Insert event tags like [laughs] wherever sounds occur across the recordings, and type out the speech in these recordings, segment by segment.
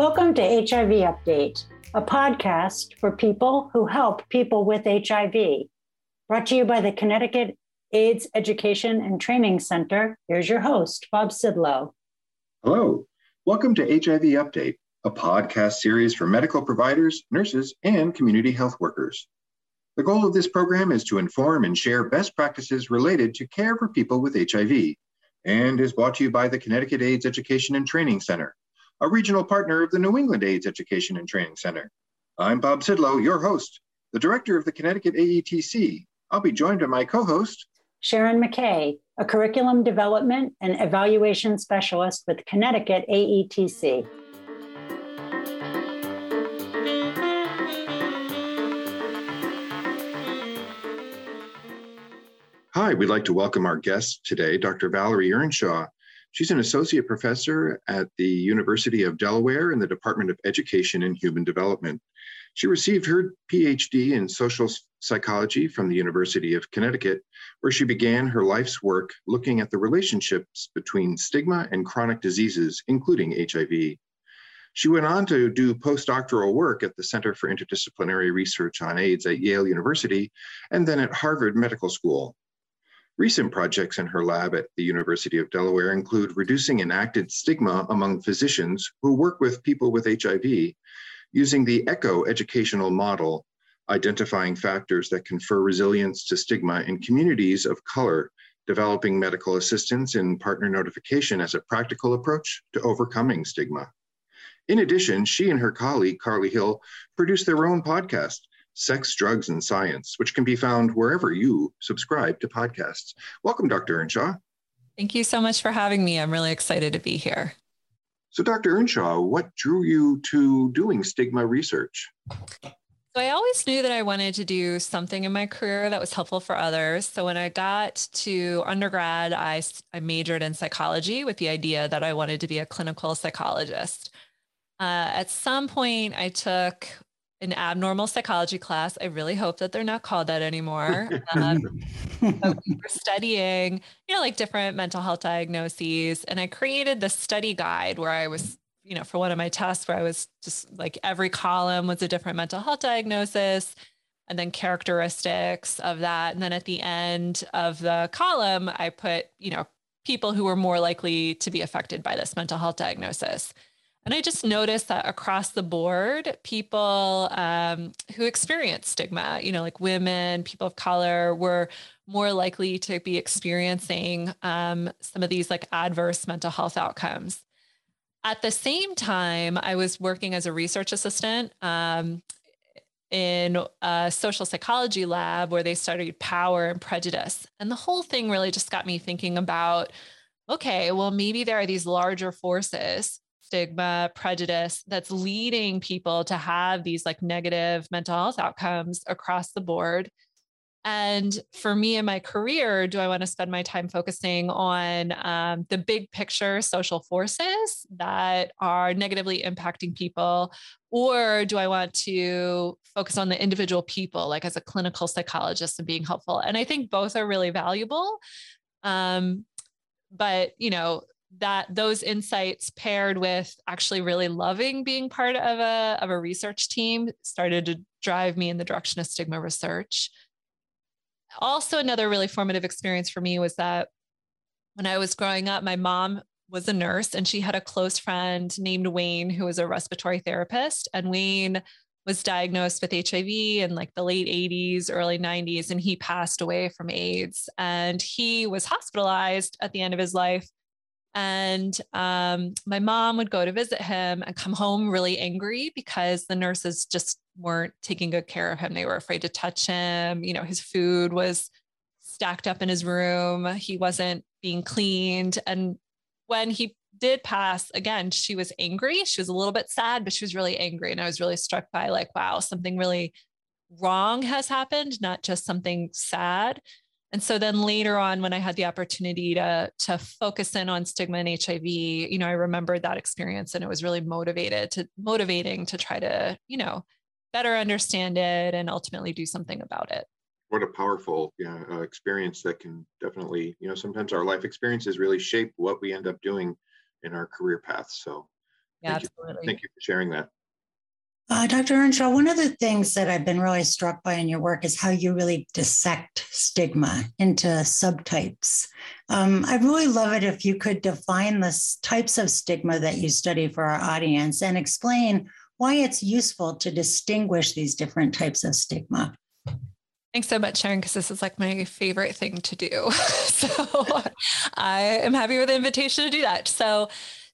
Welcome to HIV Update, a podcast for people who help people with HIV. Brought to you by the Connecticut AIDS Education and Training Center. Here's your host, Bob Sidlow. Hello. Welcome to HIV Update, a podcast series for medical providers, nurses, and community health workers. The goal of this program is to inform and share best practices related to care for people with HIV and is brought to you by the Connecticut AIDS Education and Training Center, a regional partner of the New England AIDS Education and Training Center. I'm Bob Sidlow, your host, the director of the Connecticut AETC. I'll be joined by my co host, Sharon McKay, a curriculum development and evaluation specialist with Connecticut AETC. Hi, we'd like to welcome our guest today, Dr. Valerie Earnshaw. She's an associate professor at the University of Delaware in the Department of Education and Human Development. She received her PhD in social psychology from the University of Connecticut, where she began her life's work looking at the relationships between stigma and chronic diseases, including HIV. She went on to do postdoctoral work at the Center for Interdisciplinary Research on AIDS at Yale University and then at Harvard Medical School. Recent projects in her lab at the University of Delaware include reducing enacted stigma among physicians who work with people with HIV using the ECHO educational model, identifying factors that confer resilience to stigma in communities of color, developing medical assistance and partner notification as a practical approach to overcoming stigma. In addition, she and her colleague, Carly Hill, produced their own podcast Sex, Drugs, and Science, which can be found wherever you subscribe to podcasts. Welcome, Dr. Earnshaw. Thank you so much for having me. I'm really excited to be here. So, Dr. Earnshaw, what drew you to doing stigma research? So, I always knew that I wanted to do something in my career that was helpful for others. So, when I got to undergrad, I, I majored in psychology with the idea that I wanted to be a clinical psychologist. Uh, at some point, I took an abnormal psychology class. I really hope that they're not called that anymore. [laughs] Um, [laughs] we were studying, you know, like different mental health diagnoses. And I created the study guide where I was, you know, for one of my tests where I was just like every column was a different mental health diagnosis and then characteristics of that. And then at the end of the column, I put, you know, people who were more likely to be affected by this mental health diagnosis. And I just noticed that across the board, people um, who experience stigma, you know, like women, people of color, were more likely to be experiencing um, some of these like adverse mental health outcomes. At the same time, I was working as a research assistant um, in a social psychology lab where they studied power and prejudice. And the whole thing really just got me thinking about okay, well, maybe there are these larger forces stigma, prejudice that's leading people to have these like negative mental health outcomes across the board. And for me in my career, do I want to spend my time focusing on um, the big picture social forces that are negatively impacting people? Or do I want to focus on the individual people, like as a clinical psychologist and being helpful? And I think both are really valuable. Um, but, you know, that those insights paired with actually really loving being part of a, of a research team started to drive me in the direction of stigma research. Also, another really formative experience for me was that when I was growing up, my mom was a nurse and she had a close friend named Wayne who was a respiratory therapist. And Wayne was diagnosed with HIV in like the late 80s, early 90s, and he passed away from AIDS. And he was hospitalized at the end of his life and um, my mom would go to visit him and come home really angry because the nurses just weren't taking good care of him. They were afraid to touch him. You know, his food was stacked up in his room, he wasn't being cleaned. And when he did pass, again, she was angry. She was a little bit sad, but she was really angry. And I was really struck by, like, wow, something really wrong has happened, not just something sad. And so then later on, when I had the opportunity to, to focus in on stigma and HIV, you know, I remembered that experience and it was really motivated to motivating to try to, you know, better understand it and ultimately do something about it. What a powerful yeah, uh, experience that can definitely, you know, sometimes our life experiences really shape what we end up doing in our career paths. So Yeah, Thank absolutely. You. Thank you for sharing that. Uh, Dr. Earnshaw, one of the things that I've been really struck by in your work is how you really dissect stigma into subtypes. Um, I'd really love it if you could define the types of stigma that you study for our audience and explain why it's useful to distinguish these different types of stigma. Thanks so much, Sharon, because this is like my favorite thing to do. [laughs] so I am happy with the invitation to do that. So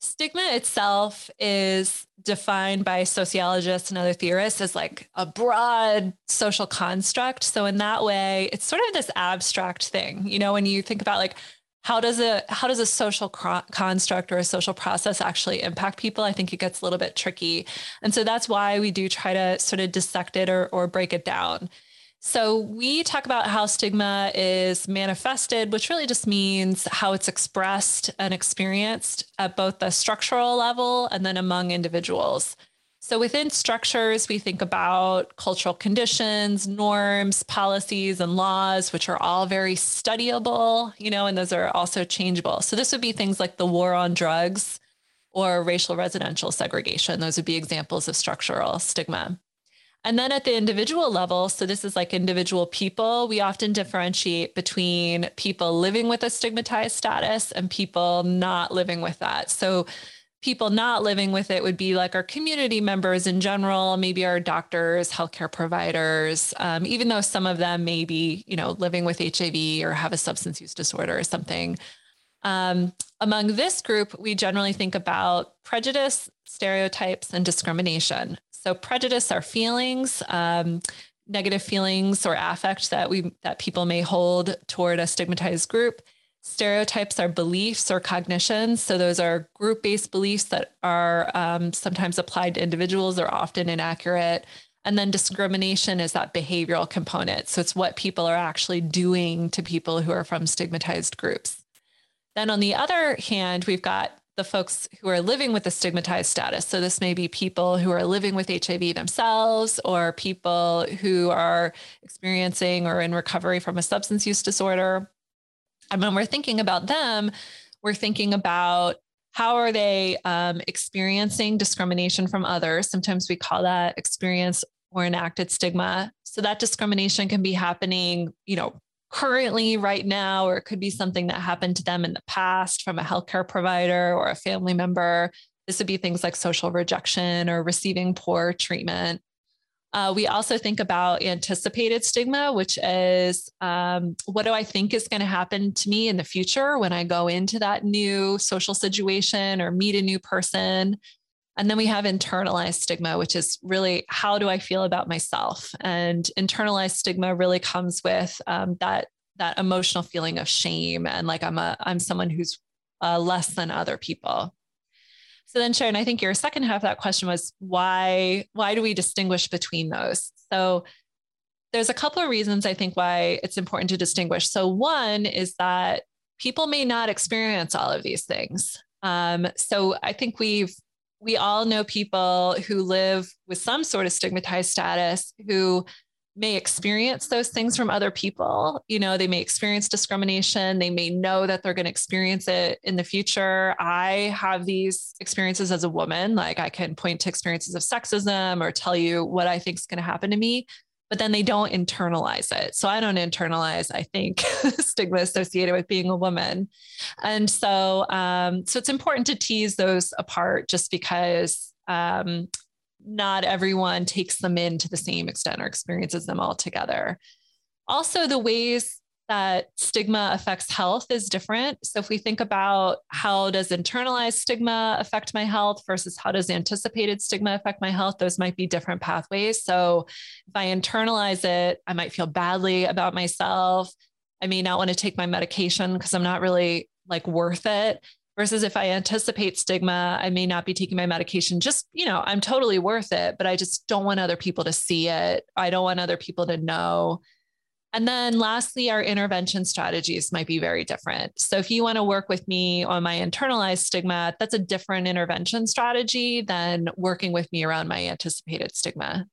stigma itself is defined by sociologists and other theorists as like a broad social construct. So in that way, it's sort of this abstract thing. You know, when you think about like how does a how does a social construct or a social process actually impact people i think it gets a little bit tricky and so that's why we do try to sort of dissect it or, or break it down so we talk about how stigma is manifested, which really just means how it's expressed and experienced at both the structural level and then among individuals. So within structures, we think about cultural conditions, norms, policies, and laws, which are all very studyable, you know, and those are also changeable. So this would be things like the war on drugs or racial residential segregation. Those would be examples of structural stigma. And then at the individual level, so this is like individual people, we often differentiate between people living with a stigmatized status and people not living with that. So people not living with it would be like our community members in general, maybe our doctors, healthcare providers, um, even though some of them may be, you know, living with HIV or have a substance use disorder or something. Um, among this group, we generally think about prejudice, stereotypes, and discrimination. So prejudice are feelings, um, negative feelings or affect that we that people may hold toward a stigmatized group. Stereotypes are beliefs or cognitions. So those are group-based beliefs that are um, sometimes applied to individuals or often inaccurate. And then discrimination is that behavioral component. So it's what people are actually doing to people who are from stigmatized groups. Then on the other hand, we've got the folks who are living with a stigmatized status. So this may be people who are living with HIV themselves or people who are experiencing or in recovery from a substance use disorder. And when we're thinking about them, we're thinking about how are they um, experiencing discrimination from others? Sometimes we call that experience or enacted stigma. So that discrimination can be happening, you know, currently right now, or it could be something that happened to them in the past from a healthcare provider or a family member. This would be things like social rejection or receiving poor treatment. Uh, we also think about anticipated stigma, which is um, what do I think is going to happen to me in the future when I go into that new social situation or meet a new person? And then we have internalized stigma, which is really how do I feel about myself? And internalized stigma really comes with um, that that emotional feeling of shame and like I'm a I'm someone who's uh, less than other people. So then, Sharon, I think your second half of that question was why why do we distinguish between those? So there's a couple of reasons I think why it's important to distinguish. So one is that people may not experience all of these things. Um, so I think we've we all know people who live with some sort of stigmatized status who may experience those things from other people. You know, they may experience discrimination. They may know that they're going to experience it in the future. I have these experiences as a woman. Like I can point to experiences of sexism or tell you what I think is going to happen to me, but then they don't internalize it. So I don't internalize, I think, [laughs] stigma associated with being a woman. And so, um, so it's important to tease those apart just because um, not everyone takes them in to the same extent or experiences them all together. Also, the ways that stigma affects health is different. So if we think about how does internalized stigma affect my health versus how does anticipated stigma affect my health, those might be different pathways. So if I internalize it, I might feel badly about myself. I may not want to take my medication because I'm not really like worth it. Versus if I anticipate stigma, I may not be taking my medication. Just, you know, I'm totally worth it, but I just don't want other people to see it. I don't want other people to know. And then lastly, our intervention strategies might be very different. So if you want to work with me on my internalized stigma, that's a different intervention strategy than working with me around my anticipated stigma.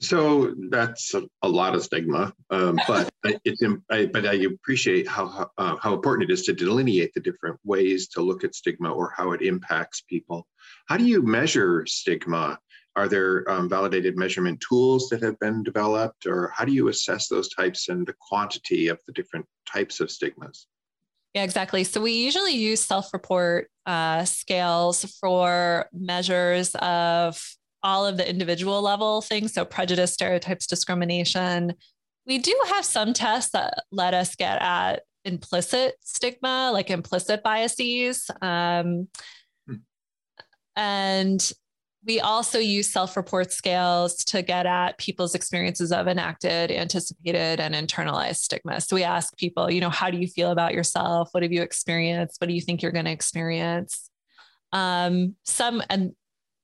So that's a, a lot of stigma, um, [laughs] but it's I, but I appreciate how uh, how important it is to delineate the different ways to look at stigma or how it impacts people. How do you measure stigma? Are there um, validated measurement tools that have been developed, or how do you assess those types and the quantity of the different types of stigmas? Yeah, exactly. So we usually use self-report uh, scales for measures of all of the individual level things. So prejudice, stereotypes, discrimination. We do have some tests that let us get at implicit stigma, like implicit biases. Um, hmm. And we also use self report scales to get at people's experiences of enacted, anticipated, and internalized stigma. So we ask people, you know, how do you feel about yourself? What have you experienced? What do you think you're going to experience? Um, some, and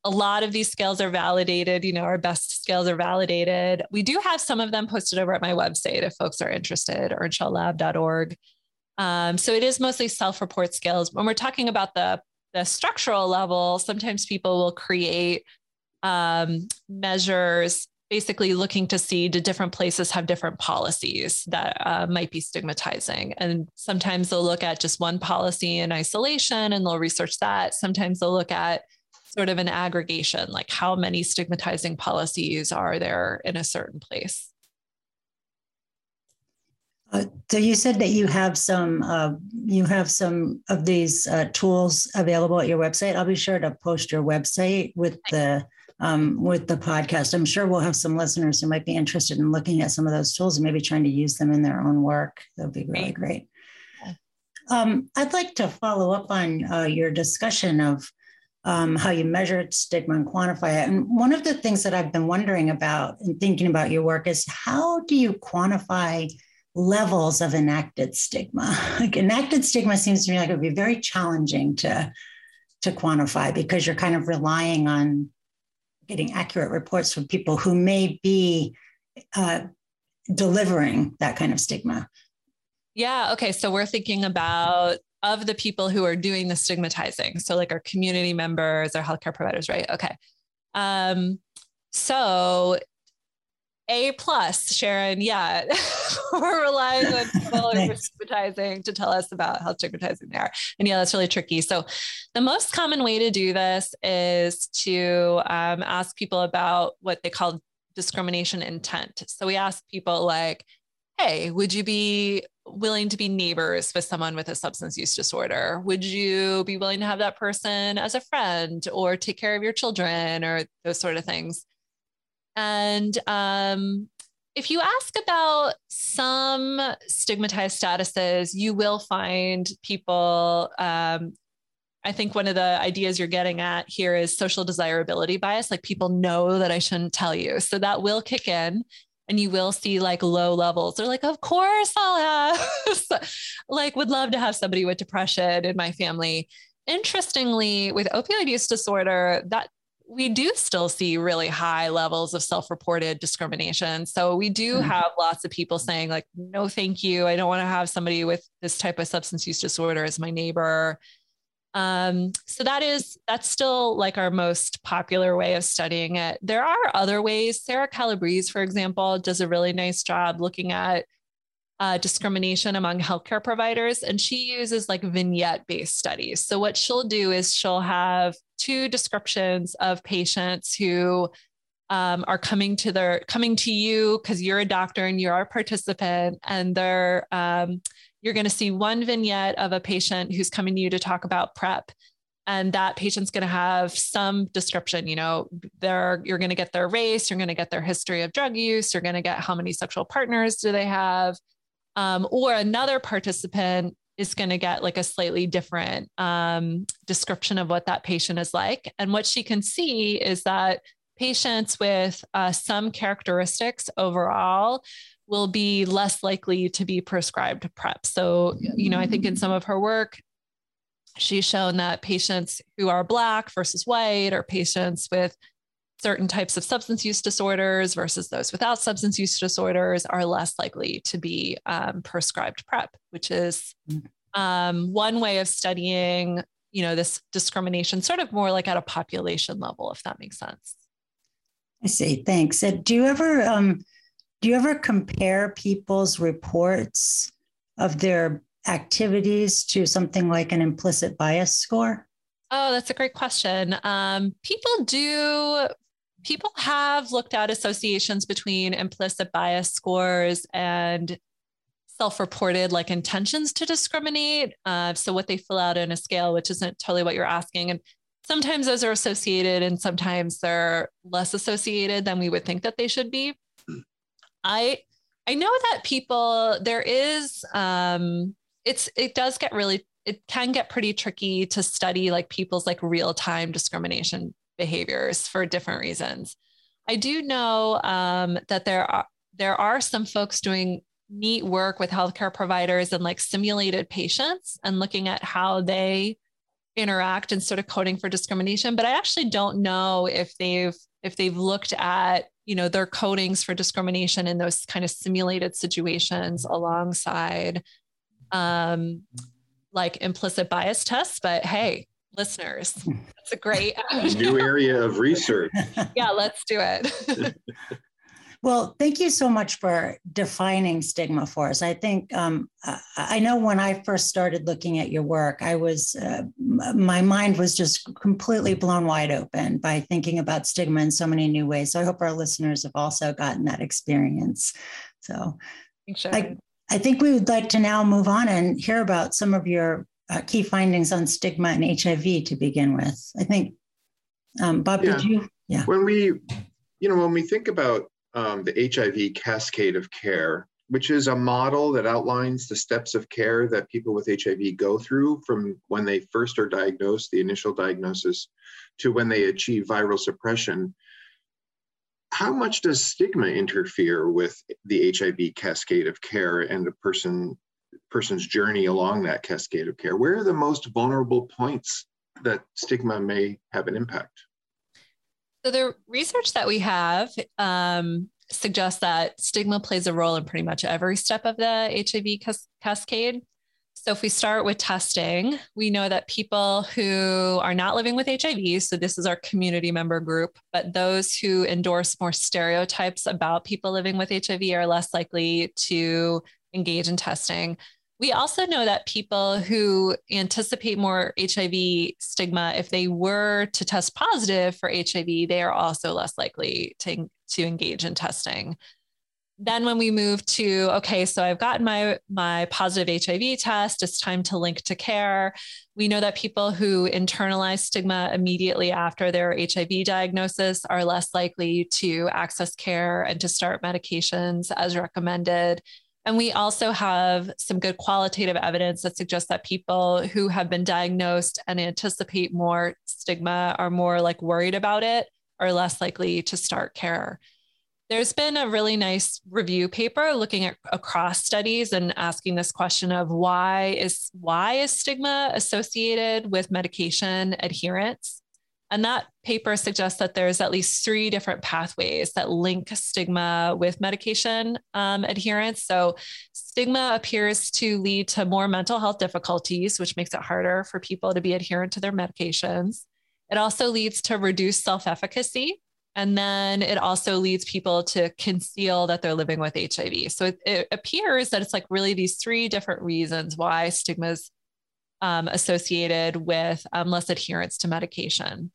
a lot of these scales are validated. You know, our best scales are validated. We do have some of them posted over at my website if folks are interested, earnshawlab.org. Um, so it is mostly self-report scales. When we're talking about the the structural level, sometimes people will create um, measures basically looking to see do different places have different policies that uh, might be stigmatizing and sometimes they'll look at just one policy in isolation and they'll research that sometimes they'll look at sort of an aggregation, like how many stigmatizing policies are there in a certain place? Uh, so you said that you have some uh, you have some of these uh, tools available at your website. I'll be sure to post your website with the um, with the podcast. I'm sure we'll have some listeners who might be interested in looking at some of those tools and maybe trying to use them in their own work. That would be really great. Um, I'd like to follow up on uh, your discussion of um, how you measure stigma and quantify it. And one of the things that I've been wondering about and thinking about your work is how do you quantify levels of enacted stigma? [laughs] Like enacted stigma seems to me like it would be very challenging to, to quantify because you're kind of relying on getting accurate reports from people who may be uh, delivering that kind of stigma. Yeah. Okay. So we're thinking about of the people who are doing the stigmatizing. So like our community members, our healthcare providers, right? Okay. Um, so a plus, Sharon. Yeah, [laughs] we're relying on [laughs] people who are stigmatizing to tell us about how stigmatizing they are. And yeah, that's really tricky. So, the most common way to do this is to um, ask people about what they call discrimination intent. So, we ask people like, hey, would you be willing to be neighbors with someone with a substance use disorder? Would you be willing to have that person as a friend or take care of your children or those sort of things? And um, if you ask about some stigmatized statuses, you will find people. Um, I think one of the ideas you're getting at here is social desirability bias. Like people know that I shouldn't tell you. So that will kick in and you will see like low levels. They're like, of course I'll have, [laughs] like, would love to have somebody with depression in my family. Interestingly, with opioid use disorder, that we do still see really high levels of self-reported discrimination. So we do mm-hmm. have lots of people saying like, no, thank you. I don't want to have somebody with this type of substance use disorder as my neighbor. Um, so that is that's still like our most popular way of studying it. There are other ways. Sarah Calabrese, for example, does a really nice job looking at uh, discrimination among healthcare providers, and she uses like vignette-based studies. So what she'll do is she'll have two descriptions of patients who um, are coming to their coming to you because you're a doctor and you're a participant, and they're um, you're going to see one vignette of a patient who's coming to you to talk about PrEP. And that patient's going to have some description, you know, they're, you're going to get their race, you're going to get their history of drug use, you're going to get how many sexual partners do they have. Um, or another participant is going to get like a slightly different um, description of what that patient is like. And what she can see is that patients with uh, some characteristics overall will be less likely to be prescribed PrEP. So, you know, I think in some of her work, she's shown that patients who are Black versus white, or patients with certain types of substance use disorders versus those without substance use disorders are less likely to be um, prescribed PrEP, which is um, one way of studying, you know, this discrimination, sort of more like at a population level, if that makes sense. I see. Thanks. do you ever um, do you ever compare people's reports of their activities to something like an implicit bias score? Oh, that's a great question. Um, people do, people have looked at associations between implicit bias scores and self reported like intentions to discriminate. Uh, so, what they fill out in a scale, which isn't totally what you're asking. And sometimes those are associated and sometimes they're less associated than we would think that they should be. I, I know that people, there is, um, it's, it does get really it can get pretty tricky to study like people's like real time discrimination behaviors for different reasons. I do know um, that there are there are some folks doing neat work with healthcare providers and like simulated patients and looking at how they interact and sort of coding for discrimination but i actually don't know if they've if they've looked at you know their codings for discrimination in those kind of simulated situations alongside um, like implicit bias tests, but hey, listeners, it's a great [laughs] new area of research. [laughs] yeah, let's do it. [laughs] well, thank you so much for defining stigma for us. I think um, I know when I first started looking at your work, I was uh, my mind was just completely blown wide open by thinking about stigma in so many new ways. So I hope our listeners have also gotten that experience. So. I, I think we would like to now move on and hear about some of your uh, key findings on stigma and HIV to begin with. I think, um, Bob, yeah. did you? Yeah. When we, you know, when we think about um, the HIV cascade of care, which is a model that outlines the steps of care that people with HIV go through from when they first are diagnosed, the initial diagnosis, to when they achieve viral suppression how much does stigma interfere with the HIV cascade of care and the person person's journey along that cascade of care? Where are the most vulnerable points that stigma may have an impact? So the research that we have um, suggests that stigma plays a role in pretty much every step of the HIV cas- cascade. So, if we start with testing, we know that people who are not living with HIV, so this is our community member group, but those who endorse more stereotypes about people living with HIV are less likely to engage in testing. We also know that people who anticipate more HIV stigma, if they were to test positive for HIV, they are also less likely to, to engage in testing. Then when we move to okay so i've gotten my my positive hiv test it's time to link to care. We know that people who internalize stigma immediately after their hiv diagnosis are less likely to access care and to start medications as recommended and we also have some good qualitative evidence that suggests that people who have been diagnosed and anticipate more stigma are more like worried about it are less likely to start care there's been a really nice review paper looking at across studies and asking this question of why is why is stigma associated with medication adherence? And that paper suggests that there's at least three different pathways that link stigma with medication um, adherence. So, stigma appears to lead to more mental health difficulties, which makes it harder for people to be adherent to their medications. It also leads to reduced self efficacy, and then it also leads people to conceal that they're living with HIV. So it, it appears that it's like really these three different reasons why stigmas um, associated with um, less adherence to medication.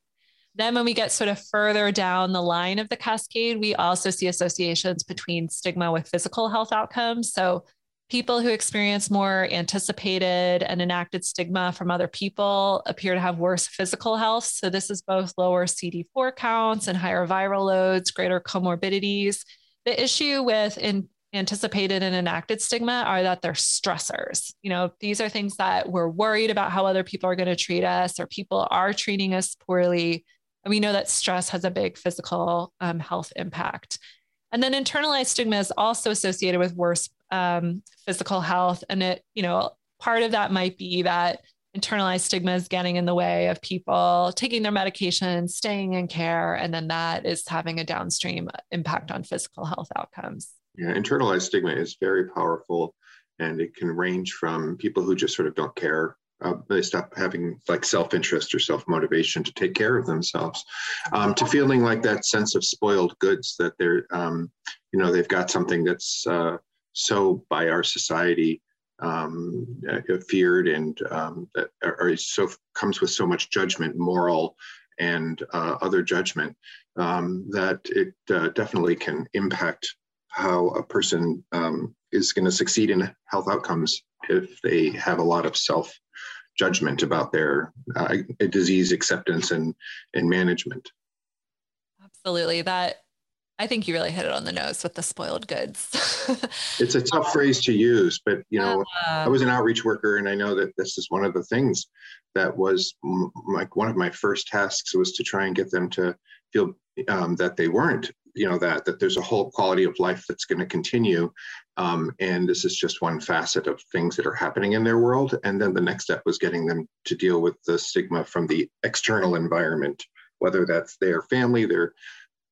Then, when we get sort of further down the line of the cascade, we also see associations between stigma with physical health outcomes. So, People who experience more anticipated and enacted stigma from other people appear to have worse physical health. So, this is both lower CD4 counts and higher viral loads, greater comorbidities. The issue with in anticipated and enacted stigma are that they're stressors. You know, these are things that we're worried about how other people are going to treat us, or people are treating us poorly. And we know that stress has a big physical um, health impact. And then internalized stigma is also associated with worse um, physical health. And it, you know, part of that might be that internalized stigma is getting in the way of people taking their medication, staying in care, and then that is having a downstream impact on physical health outcomes. Yeah, internalized stigma is very powerful and it can range from people who just sort of don't care uh, they stop having like self-interest or self-motivation to take care of themselves. Um, to feeling like that sense of spoiled goods that they're um, you know they've got something that's uh, so by our society um, uh, feared and um, that or so comes with so much judgment moral and uh, other judgment um, that it uh, definitely can impact how a person um, is going to succeed in health outcomes if they have a lot of self judgment about their uh, disease acceptance and, and management. Absolutely. That I think you really hit it on the nose with the spoiled goods. [laughs] it's a tough phrase to use, but you know, uh, I was an outreach worker, and I know that this is one of the things that was like one of my first tasks was to try and get them to feel um, that they weren't you know that that there's a whole quality of life that's going to continue um, and this is just one facet of things that are happening in their world. And then the next step was getting them to deal with the stigma from the external environment whether that's their family their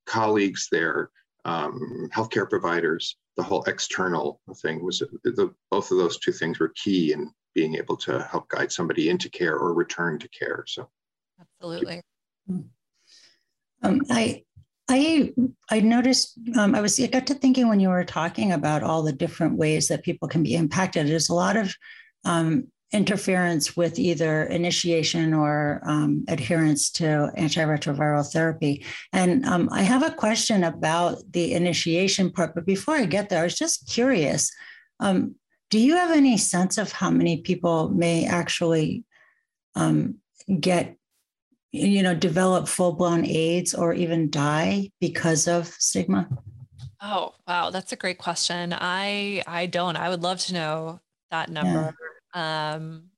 colleagues their um, healthcare providers. The whole external thing was the, both of those two things were key in being able to help guide somebody into care or return to care. So. Absolutely. Um, I I I noticed um, I was I got to thinking when you were talking about all the different ways that people can be impacted. There's a lot of um, interference with either initiation or um, adherence to antiretroviral therapy. And um, I have a question about the initiation part, but before I get there, I was just curious. Um, do you have any sense of how many people may actually um, get you know, develop full blown AIDS or even die because of stigma? Oh, wow. That's a great question. I, I don't, I would love to know that number. Yeah. Um,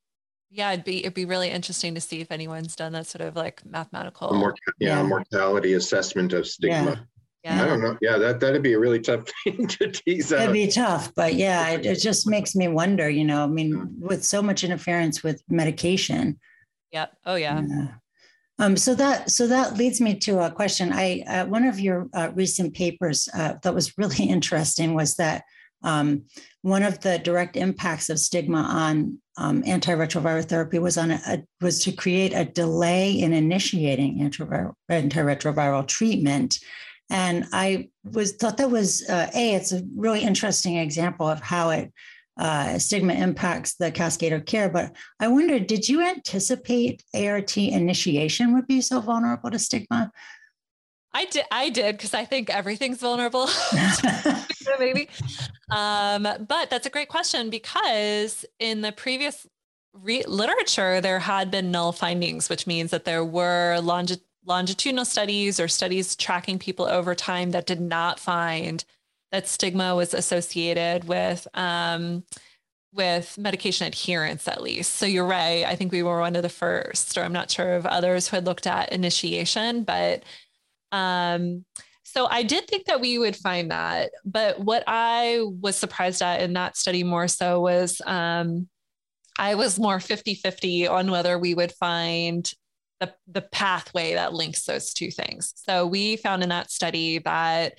yeah, it'd be, it'd be really interesting to see if anyone's done that sort of like mathematical. Mort- yeah, yeah, mortality assessment of stigma. Yeah. I don't know. Yeah, that that'd be a really tough [laughs] thing to tease out. It'd be tough, but yeah, it, it just makes me wonder. You know, I mean, with so much interference with medication. Yep. Oh yeah. yeah. Um, so that so that leads me to a question. I uh, one of your uh, recent papers uh, that was really [laughs] interesting was that um, one of the direct impacts of stigma on um, antiretroviral therapy was on a, a, was to create a delay in initiating antiretroviral, antiretroviral treatment. And I was thought that was uh, a it's a really interesting example of how it uh, stigma impacts the cascade of care. But I wonder, did you anticipate ART initiation would be so vulnerable to stigma? I did. I did because I think everything's vulnerable, [laughs] [laughs] maybe. Um, but that's a great question because in the previous re- literature, there had been null findings, which means that there were longi- longitudinal studies or studies tracking people over time that did not find that stigma was associated with um, with medication adherence at least. So you're right. I think we were one of the first, or I'm not sure of others who had looked at initiation, but um, so I did think that we would find that. But what I was surprised at in that study more so was um, I was more 50 50 on whether we would find the, the pathway that links those two things. So we found in that study that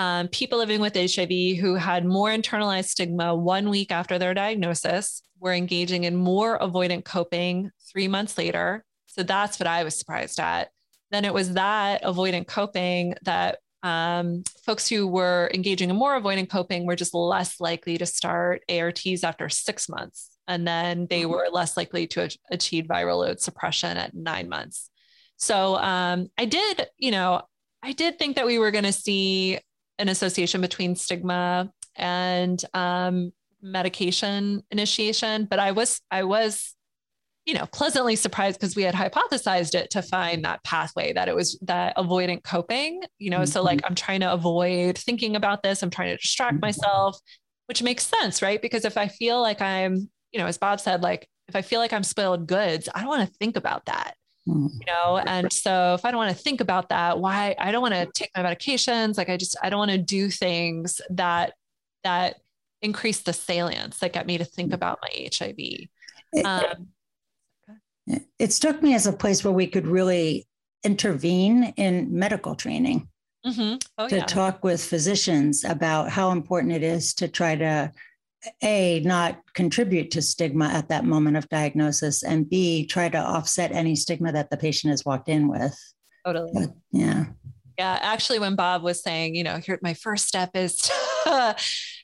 um, people living with HIV who had more internalized stigma one week after their diagnosis were engaging in more avoidant coping three months later. So that's what I was surprised at. Then it was that avoidant coping that um, folks who were engaging in more avoidant coping were just less likely to start ARTs after six months. And then they mm-hmm. were less likely to achieve viral load suppression at nine months. So um, I did, you know, I did think that we were going to see an association between stigma and um, medication initiation, but I was I was you know pleasantly surprised because we had hypothesized it to find that pathway that it was that avoidant coping you know mm-hmm. so like mm-hmm. i'm trying to avoid thinking about this i'm trying to distract mm-hmm. myself which makes sense right because if i feel like i'm you know as bob said like if i feel like i'm spoiled goods i don't want to think about that. You know and so if i don't want to think about that why i don't want to take my medications like i just i don't want to do things that that increase the salience that get me to think about my hiv um, it struck me as a place where we could really intervene in medical training. Mm-hmm. oh, to yeah. talk with physicians about how important it is to try to a not contribute to stigma at that moment of diagnosis and b try to offset any stigma that the patient has walked in with. Totally. But, yeah. Yeah actually when bob was saying you know here my first step is to, [laughs]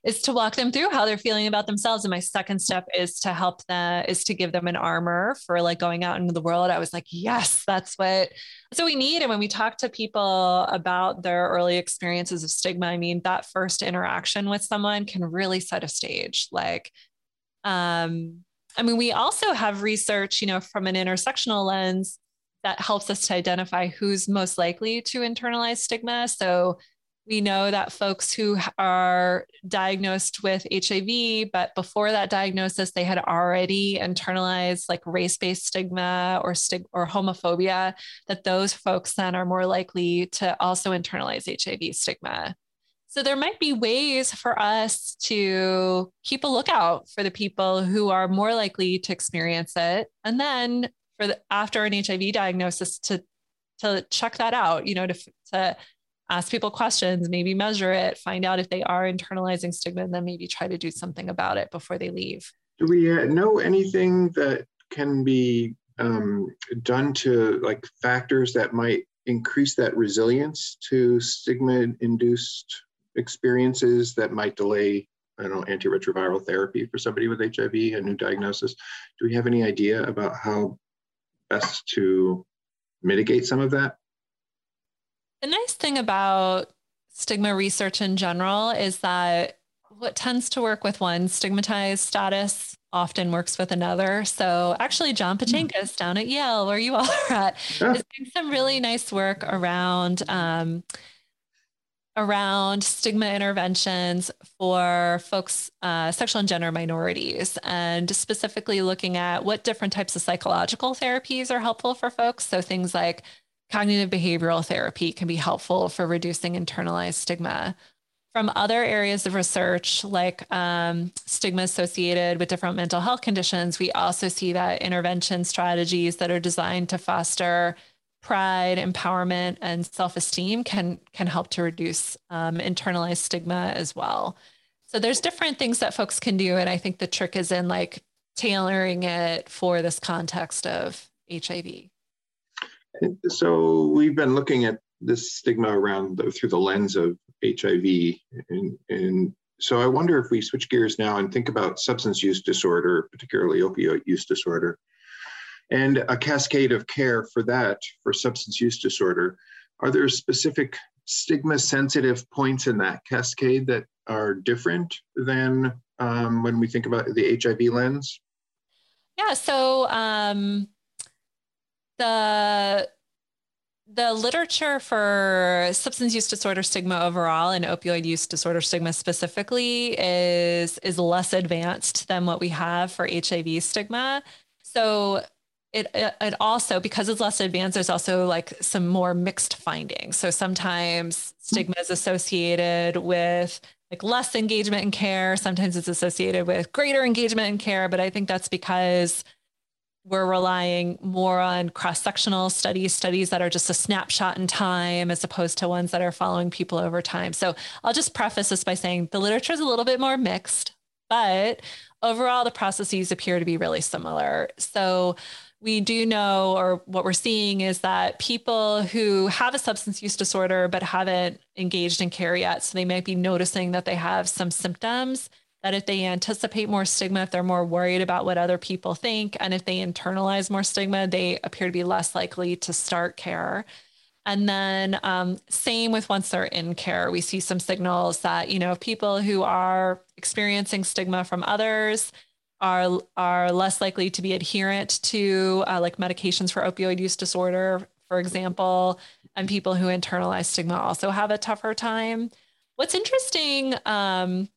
is to walk them through how they're feeling about themselves. And my second step is to help them is to give them an armor for like going out into the world. I was like yes that's what so we need. And when we talk to people about their early experiences of stigma i mean that first interaction with someone can really set a stage. Like um i mean we also have research you know from an intersectional lens that helps us to identify who's most likely to internalize stigma. So we know that folks who are diagnosed with HIV, but before that diagnosis, they had already internalized like race-based stigma or stig- or homophobia, that those folks then are more likely to also internalize HIV stigma. So there might be ways for us to keep a lookout for the people who are more likely to experience it and then for the, after an HIV diagnosis to to check that out, you know, to to ask people questions, maybe measure it, find out if they are internalizing stigma, and then maybe try to do something about it before they leave. Do we uh, know anything that can be um, done to like factors that might increase that resilience to stigma-induced experiences that might delay I don't know, antiretroviral therapy for somebody with HIV, a new diagnosis. Do we have any idea about how best to mitigate some of that? The nice thing about stigma research in general is that what tends to work with one stigmatized status often works with another. So actually, John hmm. Pachankis down at Yale, where you [laughs] all are at, yeah. is doing some really nice work around um, around stigma interventions for folks, uh, sexual and gender minorities, and specifically looking at what different types of psychological therapies are helpful for folks. So things like cognitive behavioral therapy can be helpful for reducing internalized stigma. From other areas of research, like um, stigma associated with different mental health conditions, we also see that intervention strategies that are designed to foster pride, empowerment, and self-esteem can can help to reduce um, internalized stigma as well. So there's different things that folks can do, and I think the trick is in like tailoring it for this context of HIV. So we've been looking at this stigma around the, through the lens of HIV, and, and so I wonder if we switch gears now and think about substance use disorder, particularly opioid use disorder and a cascade of care for that for substance use disorder. Are there specific stigma sensitive points in that cascade that are different than um, when we think about the HIV lens? Yeah, so um, the the literature for substance use disorder stigma overall and opioid use disorder stigma specifically is is less advanced than what we have for HIV stigma. So it, it also because it's less advanced there's also like some more mixed findings. So sometimes stigma is associated with like less engagement in care. Sometimes it's associated with greater engagement in care. But i think that's because we're relying more on cross-sectional studies studies that are just a snapshot in time as opposed to ones that are following people over time. So i'll just preface this by saying the literature is a little bit more mixed but overall the processes appear to be really similar. So we do know, or what we're seeing is that people who have a substance use disorder but haven't engaged in care yet, so they might be noticing that they have some symptoms, that if they anticipate more stigma, if they're more worried about what other people think, and if they internalize more stigma, they appear to be less likely to start care. And then, um, same with once they're in care, we see some signals that, you know, people who are experiencing stigma from others, are are less likely to be adherent to uh, like medications for opioid use disorder, for example, and people who internalize stigma also have a tougher time. What's interesting, um,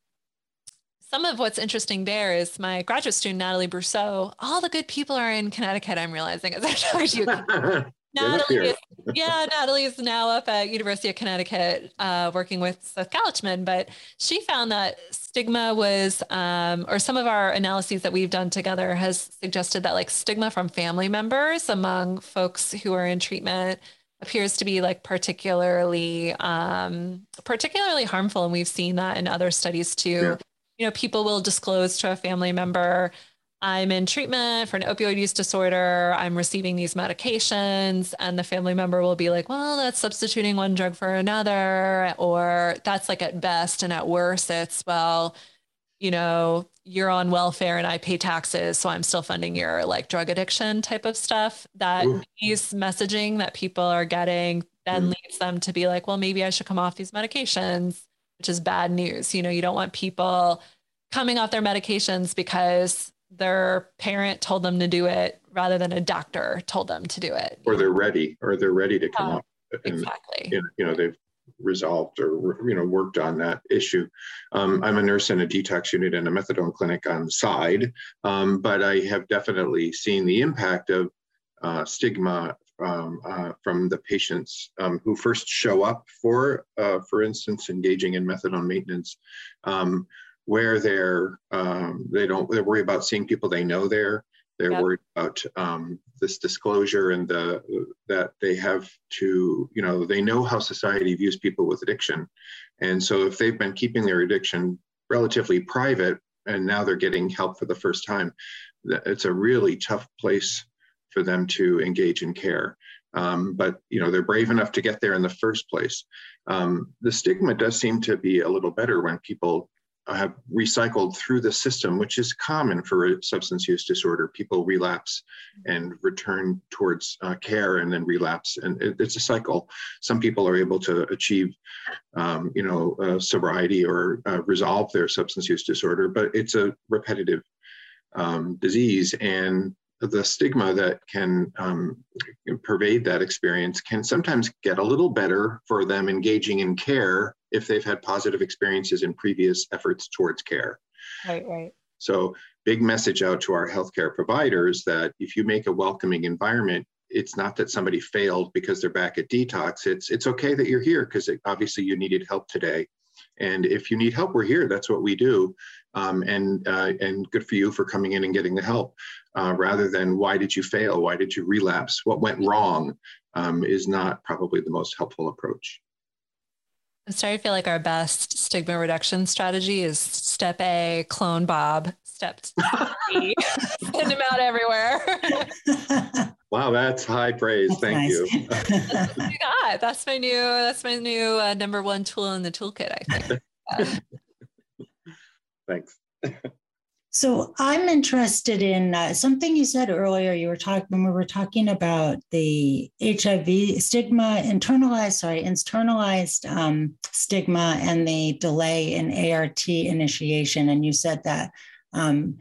some of what's interesting there is my graduate student Natalie Brousseau. All the good people are in Connecticut. I'm realizing as I talk to you. [laughs] Natalie, is, yeah, Natalie is now up at University of Connecticut uh, working with Seth Kalichman, but she found that stigma was, um, or some of our analyses that we've done together has suggested that like stigma from family members among folks who are in treatment appears to be like particularly, um, particularly harmful, and we've seen that in other studies too. Yeah. You know, people will disclose to a family member, I'm in treatment for an opioid use disorder. I'm receiving these medications. And the family member will be like, well, that's substituting one drug for another. Or that's like at best. And at worst, it's, well, you know, you're on welfare and I pay taxes. So I'm still funding your like drug addiction type of stuff. That Ooh. these messaging that people are getting then mm. leads them to be like, well, maybe I should come off these medications, which is bad news. You know, you don't want people coming off their medications because their parent told them to do it rather than a doctor told them to do it. Or they're ready, or they're ready to come up. And, exactly. You know, they've resolved or you know worked on that issue. Um, I'm a nurse in a detox unit and a methadone clinic on the side, um, but I have definitely seen the impact of uh, stigma um, uh, from the patients um, who first show up for, uh, for instance, engaging in methadone maintenance. Um, where they're um, they don't they worry about seeing people they know there. They're yep. worried about um, this disclosure and the that they have to you know they know how society views people with addiction, and so if they've been keeping their addiction relatively private and now they're getting help for the first time, it's a really tough place for them to engage in care. Um, but you know they're brave enough to get there in the first place. Um, the stigma does seem to be a little better when people have recycled through the system, which is common for substance use disorder. People relapse and return towards uh, care and then relapse, and it, it's a cycle. Some people are able to achieve, um, you know, uh, sobriety or uh, resolve their substance use disorder, but it's a repetitive um, disease, and the stigma that can um, pervade that experience can sometimes get a little better for them engaging in care if they've had positive experiences in previous efforts towards care. Right, right. So, big message out to our healthcare providers that if you make a welcoming environment, it's not that somebody failed because they're back at detox. It's it's okay that you're here because obviously you needed help today, and if you need help, we're here. That's what we do, um, and uh, and good for you for coming in and getting the help, uh, rather than why did you fail? Why did you relapse? What went wrong? Um, is not probably the most helpful approach. I'm starting to feel like our best stigma reduction strategy is step A, clone Bob. Step [laughs] B, send him out everywhere. [laughs] wow, that's high praise. That's Thank nice. you. [laughs] that's got. That's my new. That's my new uh, number one tool in the toolkit. I think. Thanks. So I'm interested in uh, something you said earlier. You were talking when we were talking about the HIV stigma, internalized, sorry, internalized um, stigma and the delay in ART initiation. And you said that um,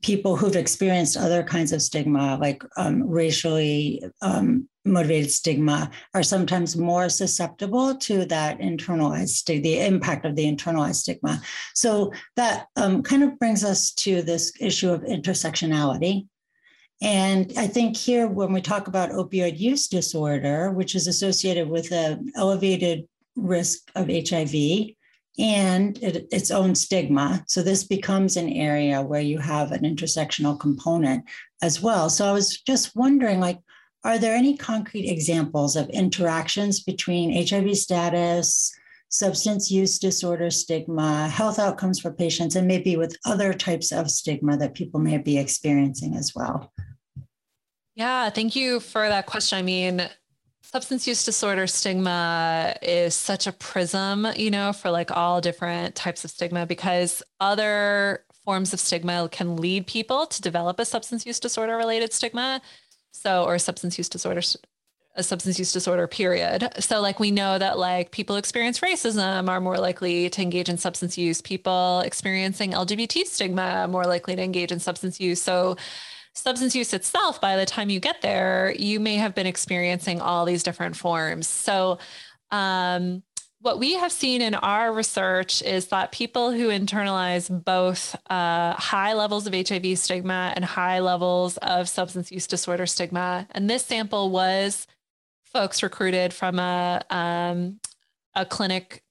people who've experienced other kinds of stigma, like um, racially um, motivated stigma, are sometimes more susceptible to that internalized stigma, the impact of the internalized stigma. So that um, kind of brings us to this issue of intersectionality. And I think here, when we talk about opioid use disorder, which is associated with an elevated risk of HIV, and it, its own stigma. So this becomes an area where you have an intersectional component as well. So I was just wondering, like, are there any concrete examples of interactions between HIV status, substance use disorder stigma, health outcomes for patients, and maybe with other types of stigma that people may be experiencing as well? Yeah, thank you for that question. I mean, substance use disorder stigma is such a prism, you know, for like all different types of stigma because other forms of stigma can lead people to develop a substance use disorder related stigma. So, or substance use disorder, a substance use disorder period. So, like, we know that like people experience racism are more likely to engage in substance use, people experiencing LGBT stigma more likely to engage in substance use. So, substance use itself, by the time you get there, you may have been experiencing all these different forms. So, um, what we have seen in our research is that people who internalize both uh, high levels of HIV stigma and high levels of substance use disorder stigma, and this sample was folks recruited from a um, a clinic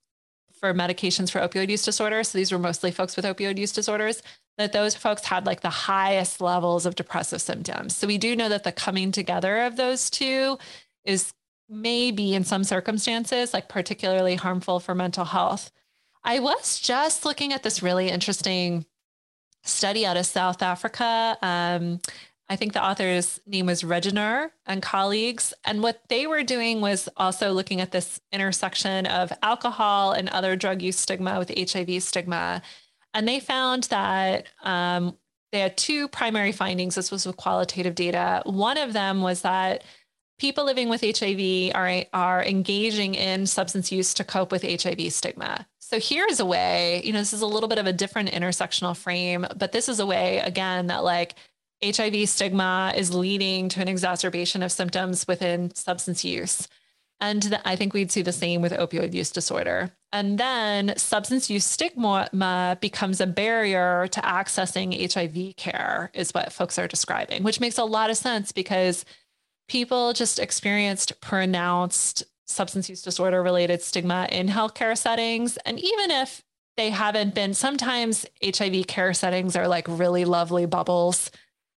for medications for opioid use disorder. So these were mostly folks with opioid use disorders that those folks had like the highest levels of depressive symptoms. So we do know that the coming together of those two is maybe in some circumstances like particularly harmful for mental health. I was just looking at this really interesting study out of South Africa. Um, I think the author's name was Regenauer and colleagues. And what they were doing was also looking at this intersection of alcohol and other drug use stigma with HIV stigma. And they found that um, they had two primary findings. This was with qualitative data. One of them was that people living with HIV are, are engaging in substance use to cope with HIV stigma. So here's a way, you know, this is a little bit of a different intersectional frame, but this is a way, again, that like HIV stigma is leading to an exacerbation of symptoms within substance use. And I think we'd see the same with opioid use disorder. And then substance use stigma becomes a barrier to accessing HIV care, is what folks are describing, which makes a lot of sense because people just experienced pronounced substance use disorder related stigma in healthcare settings. And even if they haven't been, sometimes HIV care settings are like really lovely bubbles.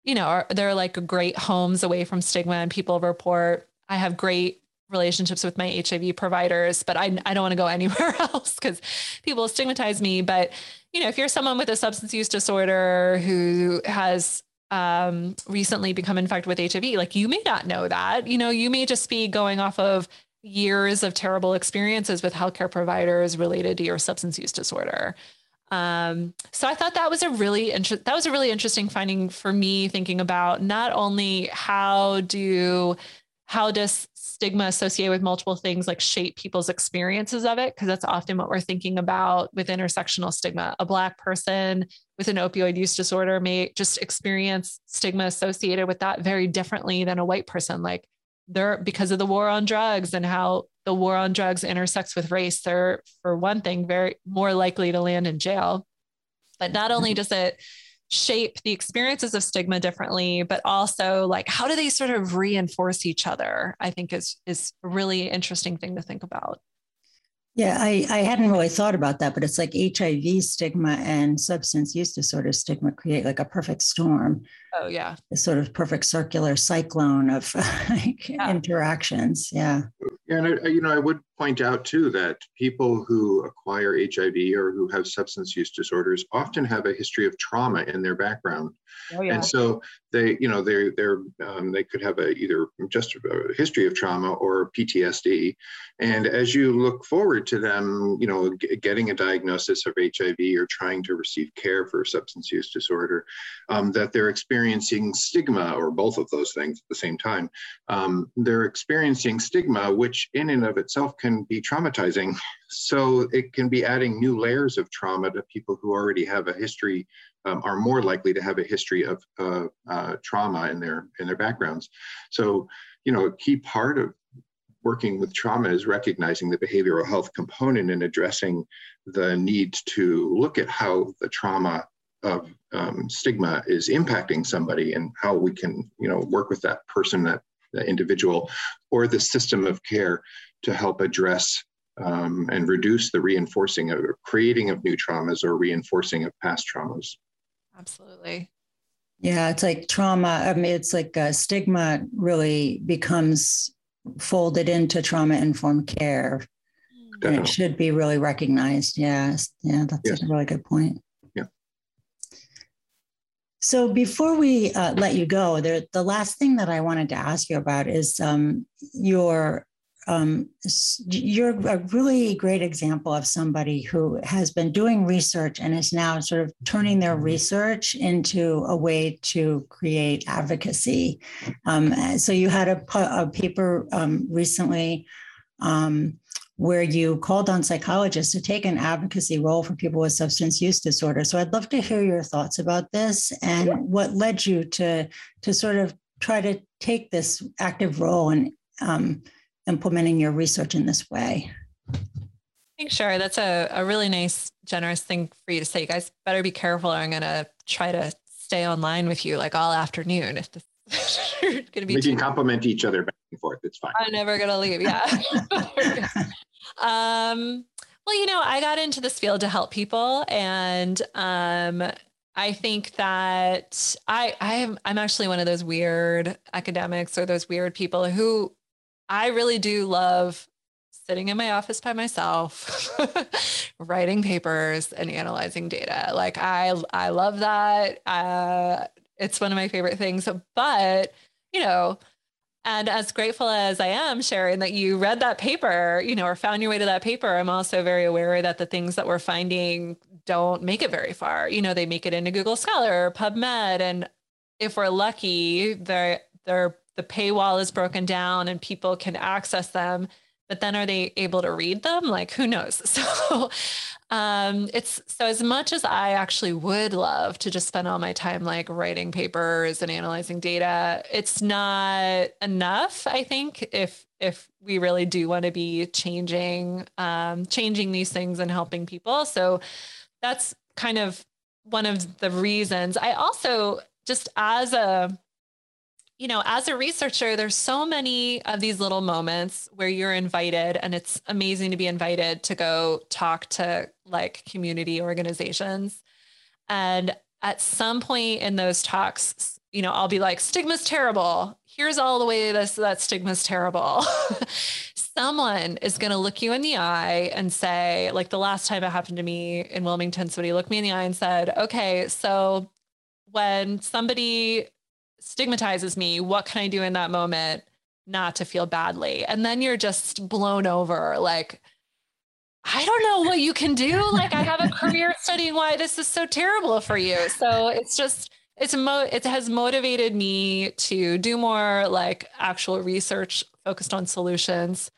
You know, they're like great homes away from stigma, and people report, I have great relationships with my HIV providers, but I, I don't want to go [laughs] anywhere else because people stigmatize me. But, you know, if you're someone with a substance use disorder who has um, recently become infected with HIV, like you may not know that, you know, you may just be going off of years of terrible experiences with healthcare providers related to your substance use disorder. Um, so I thought that was a really inter- that was a really interesting finding for me, thinking about not only how do how does stigma associated with multiple things like shape people's experiences of it because that's often what we're thinking about with intersectional stigma. A black person with an opioid use disorder may just experience stigma associated with that very differently than a white person. Like they're because of the war on drugs and how the war on drugs intersects with race they're for one thing very more likely to land in jail. But not only mm-hmm. does it shape the experiences of stigma differently but also like how do they sort of reinforce each other i think is is a really interesting thing to think about. Yeah i i hadn't really thought about that but it's like hiv stigma and substance use disorder stigma create like a perfect storm oh yeah a sort of perfect circular cyclone of [laughs] like yeah. interactions yeah and I, you know i would point out too that people who acquire hiv or who have substance use disorders often have a history of trauma in their background oh, yeah. and so they you know they they're um, they could have a either just a history of trauma or ptsd and as you look forward to them you know g- getting a diagnosis of hiv or trying to receive care for substance use disorder um, that they're experiencing stigma or both of those things at the same time um, they're experiencing stigma which in and of itself can be traumatizing [laughs] so it can be adding new layers of trauma to people who already have a history um, are more likely to have a history of uh, uh, trauma in their in their backgrounds. So, you know, a key part of working with trauma is recognizing the behavioral health component and addressing the need to look at how the trauma of um, stigma is impacting somebody and how we can, you know, work with that person, that, that individual, or the system of care to help address um, and reduce the reinforcing of creating of new traumas or reinforcing of past traumas. Absolutely. Yeah, it's like trauma. I mean, it's like a stigma really becomes folded into trauma informed care. Definitely. And it should be really recognized. Yes. Yeah, that's yes. a really good point. So before we uh, let you go, there, the last thing that I wanted to ask you about is um, your um, you're a really great example of somebody who has been doing research and is now sort of turning their research into a way to create advocacy. Um, so you had a, a paper um, recently um, where you called on psychologists to take an advocacy role for people with substance use disorder. So I'd love to hear your thoughts about this and what led you to to sort of try to take this active role and um, implementing your research in this way? Sure. That's a, a really nice, generous thing for you to say. You guys better be careful. or I'm going to try to stay online with you like all afternoon. If this going to be, we can compliment each other back and forth. It's fine. I'm never going to leave. Yeah. [laughs] [laughs] um, well, you know, I got into this field to help people, and um, I think that I I am I'm actually one of those weird academics or those weird people who I really do love sitting in my office by myself, [laughs] writing papers and analyzing data. Like I, I love that. Uh, it's one of my favorite things. But you know, and as grateful as I am, Sharon, that you read that paper, you know, or found your way to that paper, I'm also very aware that the things that we're finding don't make it very far. You know, they make it into Google Scholar or PubMed. And if we're lucky, they're, they're, the paywall is broken down and people can access them. But then are they able to read them? Like, who knows? [laughs] So um, it's so as much as I actually would love to just spend all my time like writing papers and analyzing data, it's not enough. I think if if we really do want to be changing um, changing these things and helping people, so that's kind of one of the reasons. I also just as a you know, as a researcher, there's so many of these little moments where you're invited, and it's amazing to be invited to go talk to like community organizations. And at some point in those talks, you know, I'll be like, stigma's terrible. Here's all the way this that stigma's terrible. [laughs] Someone is going to look you in the eye and say, like the last time it happened to me in Wilmington, somebody looked me in the eye and said, okay, so when somebody stigmatizes me, what can I do in that moment not to feel badly? And then you're just blown over like, I don't know what you can do. Like I have a career [laughs] studying why this is so terrible for you. So it's just it's mo it has motivated me to do more like actual research focused on solutions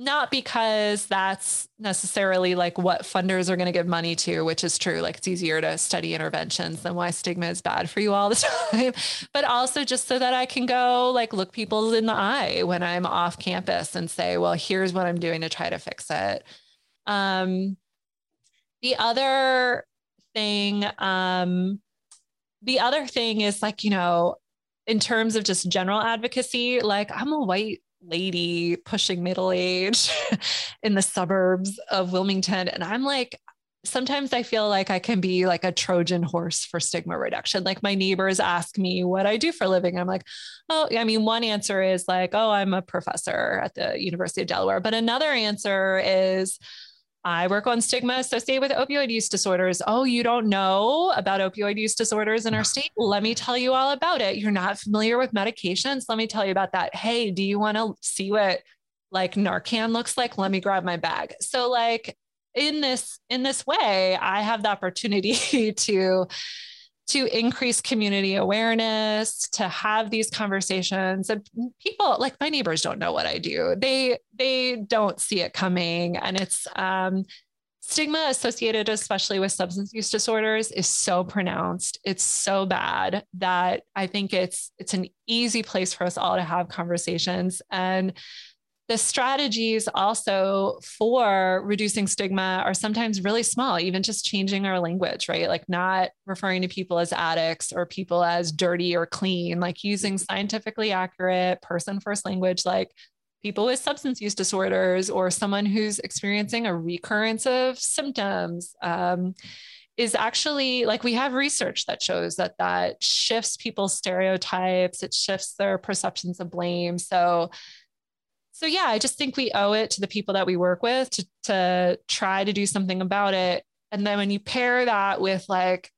not because that's necessarily like what funders are going to give money to, which is true. Like it's easier to study interventions than why stigma is bad for you all the [laughs] time, but also just so that I can go like look people in the eye when I'm off campus and say, well, here's what I'm doing to try to fix it. Um, the other thing, um, the other thing is like, you know, in terms of just general advocacy, like I'm a white lady pushing middle age [laughs] in the suburbs of Wilmington. And I'm like, sometimes I feel like I can be like a Trojan horse for stigma reduction. Like my neighbors ask me what I do for a living. I'm like, oh, I mean, one answer is like, oh, I'm a professor at the University of Delaware. But another answer is, I work on stigma associated with opioid use disorders. Oh, you don't know about opioid use disorders in our state? Let me tell you all about it. You're not familiar with medications? Let me tell you about that. Hey, do you want to see what like Narcan looks like? Let me grab my bag. So like in this in this way, I have the opportunity [laughs] to to increase community awareness to have these conversations. And people like my neighbors don't know what i do. They they don't see it coming. And it's um, stigma associated especially with substance use disorders is so pronounced. It's so bad that i think it's it's an easy place for us all to have conversations. And the strategies also for reducing stigma are sometimes really small, even just changing our language, right? Like not referring to people as addicts or people as dirty or clean, like using scientifically accurate person first language, like people with substance use disorders or someone who's experiencing a recurrence of symptoms. Um, is actually like we have research that shows that that shifts people's stereotypes it shifts their perceptions of blame so so yeah, I just think we owe it to the people that we work with to to try to do something about it. And then when you pair that with like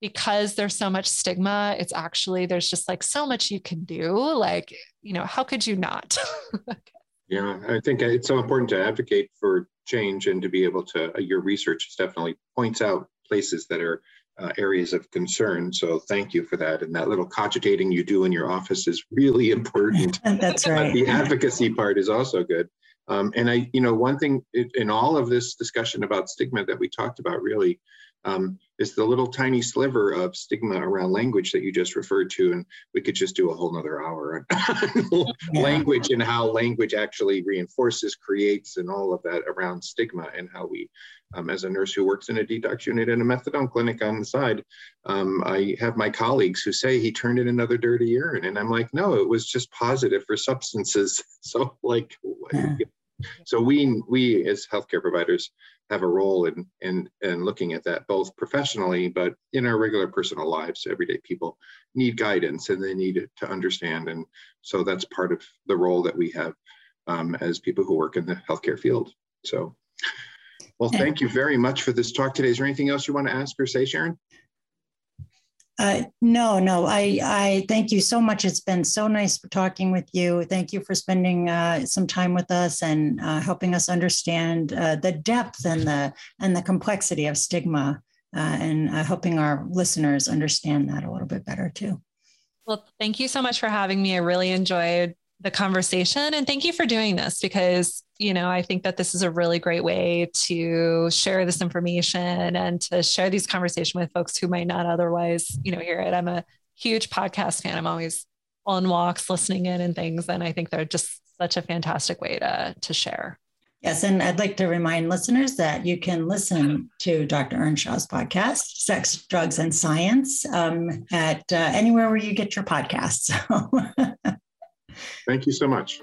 because there's so much stigma, it's actually there's just like so much you can do. Like, you know, how could you not? [laughs] yeah, I think it's so important to advocate for change and to be able to uh, your research definitely points out places that are uh, areas of concern. So thank you for that. And that little cogitating you do in your office is really important. [laughs] That's right. the advocacy part is also good. Um, and I, you know, one thing in all of this discussion about stigma that we talked about really um, is the little tiny sliver of stigma around language that you just referred to. And we could just do a whole nother hour on [laughs] yeah. language and how language actually reinforces, creates, and all of that around stigma and how we um, as a nurse who works in a detox unit and a methadone clinic on the side, um, I have my colleagues who say he turned in another dirty urine. And I'm like, no, it was just positive for substances. [laughs] So like, yeah. so we, we as healthcare providers have a role in, in, in looking at that both professionally, but in our regular personal lives, everyday people need guidance and they need to understand. And so that's part of the role that we have um, as people who work in the healthcare field. So, well, thank you very much for this talk today. Is there anything else you want to ask or say, Sharon? Uh, no, no. I, I thank you so much. It's been so nice talking with you. Thank you for spending uh, some time with us and uh, helping us understand uh, the depth and the and the complexity of stigma, uh, and uh, helping our listeners understand that a little bit better too. Well, thank you so much for having me. I really enjoyed the conversation. And thank you for doing this because you know i think that this is a really great way to share this information and to share these conversation with folks who might not otherwise you know hear it. I'm a huge podcast fan. I'm always on walks listening in and things. And i think they're just such a fantastic way to to share. Yes, and I'd like to remind listeners that you can listen to Dr. Earnshaw's podcast, Sex, Drugs, and Science, um, at uh, anywhere where you get your podcasts. [laughs] Thank you so much.